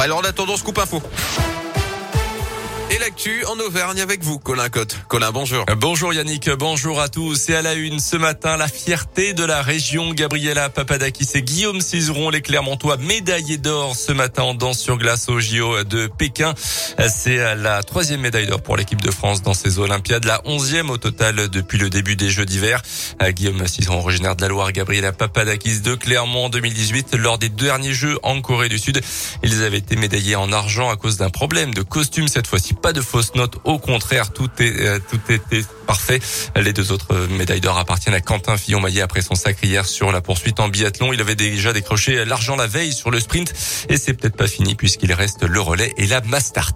Alors en attendant, scoop info. Et l'actu en Auvergne avec vous, Colin Cotte. Colin, bonjour. Bonjour Yannick, bonjour à tous. Et à la une ce matin, la fierté de la région. Gabriela Papadakis et Guillaume Cizeron, les Clermontois médaillés d'or ce matin en danse sur glace au JO de Pékin. C'est la troisième médaille d'or pour l'équipe de France dans ces Olympiades, la onzième au total depuis le début des Jeux d'hiver. Guillaume Cizeron, originaire de la Loire, Gabriela Papadakis de Clermont en 2018. Lors des derniers Jeux en Corée du Sud, ils avaient été médaillés en argent à cause d'un problème de costume cette fois-ci pas de fausses notes. Au contraire, tout est euh, tout était parfait. Les deux autres médailles d'or appartiennent à Quentin Fillon-Maillet après son sacre hier sur la poursuite en biathlon. Il avait déjà décroché l'argent la veille sur le sprint et c'est peut-être pas fini puisqu'il reste le relais et la Mastart.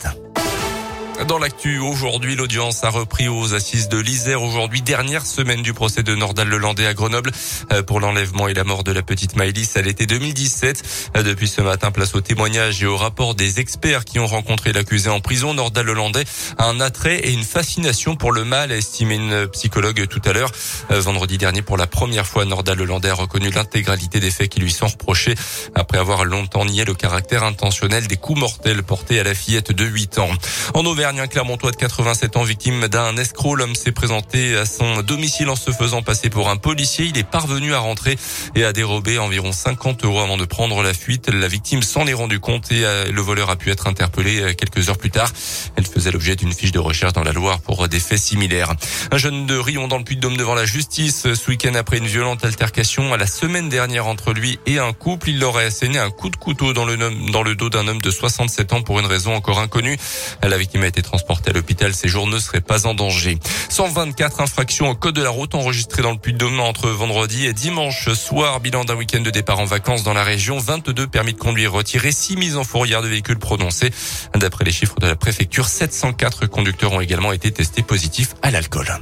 Dans l'actu, aujourd'hui, l'audience a repris aux assises de l'Isère. Aujourd'hui, dernière semaine du procès de Nordal Lelandais à Grenoble euh, pour l'enlèvement et la mort de la petite Maëlys à l'été 2017. Euh, depuis ce matin, place au témoignage et au rapport des experts qui ont rencontré l'accusé en prison. Nordal Lelandais a un attrait et une fascination pour le mal, a estimé une psychologue tout à l'heure. Euh, vendredi dernier, pour la première fois, Nordal Lelandais a reconnu l'intégralité des faits qui lui sont reprochés après avoir longtemps nié le caractère intentionnel des coups mortels portés à la fillette de 8 ans. En Auvergne, un Clermontois de 87 ans, victime d'un escroc. L'homme s'est présenté à son domicile en se faisant passer pour un policier. Il est parvenu à rentrer et à dérober environ 50 euros avant de prendre la fuite. La victime s'en est rendu compte et euh, le voleur a pu être interpellé euh, quelques heures plus tard. Elle faisait l'objet d'une fiche de recherche dans la Loire pour des faits similaires. Un jeune de Rion dans le Puy-de-Dôme devant la justice ce week-end après une violente altercation à la semaine dernière entre lui et un couple. Il leur a asséné un coup de couteau dans le, dans le dos d'un homme de 67 ans pour une raison encore inconnue. La victime a été transporté à l'hôpital. Ses jours ne seraient pas en danger. 124 infractions au code de la route enregistrées dans le Puy-de-Dôme entre vendredi et dimanche soir. Bilan d'un week-end de départ en vacances dans la région. 22 permis de conduire retirés, 6 mises en fourrière de véhicules prononcées. D'après les chiffres de la préfecture, 704 conducteurs ont également été testés positifs à l'alcool.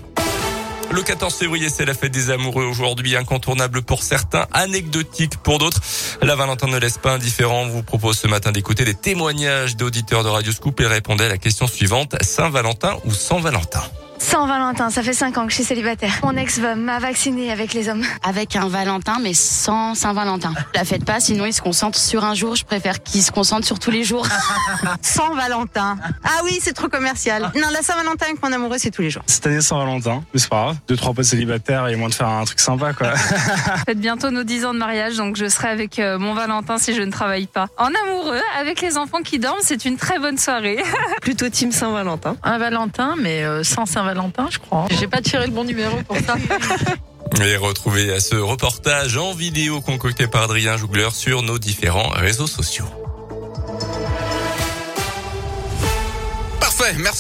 Le 14 février, c'est la fête des amoureux aujourd'hui, incontournable pour certains, anecdotique pour d'autres. La Valentin ne laisse pas indifférent. On vous propose ce matin d'écouter des témoignages d'auditeurs de Radio Scoop et répondez à la question suivante. Saint-Valentin ou sans Valentin? Saint-Valentin, ça fait 5 ans que je suis célibataire. Mon ex m'a vacciné avec les hommes. Avec un Valentin, mais sans Saint-Valentin. La fête pas, sinon il se concentre sur un jour. Je préfère qu'il se concentre sur tous les jours. sans Valentin. Ah oui, c'est trop commercial. Non, la Saint-Valentin avec mon amoureux, c'est tous les jours. Cette année, Saint-Valentin, mais c'est pas grave. Deux, trois potes célibataires et moins de faire un truc sympa, quoi. Faites bientôt nos 10 ans de mariage, donc je serai avec euh, mon Valentin si je ne travaille pas. En amoureux, avec les enfants qui dorment, c'est une très bonne soirée. Plutôt team Saint-Valentin. Un Valentin, mais euh, sans Saint-Valentin. Valentin, je crois. J'ai pas tiré le bon numéro pour ça. Et retrouvez ce reportage en vidéo concocté par Adrien Jougler sur nos différents réseaux sociaux. Parfait, merci.